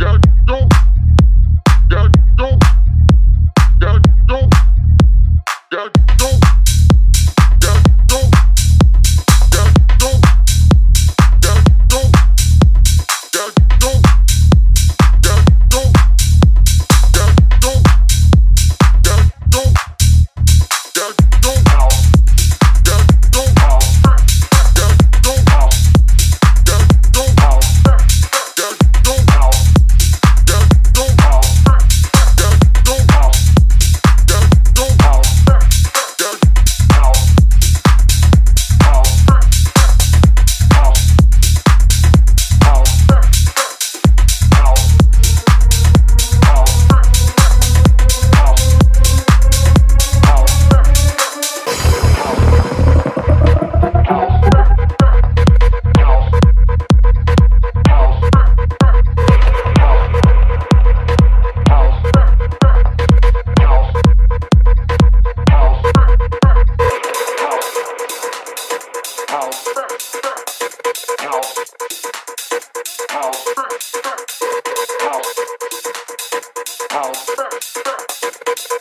Yeah.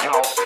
house.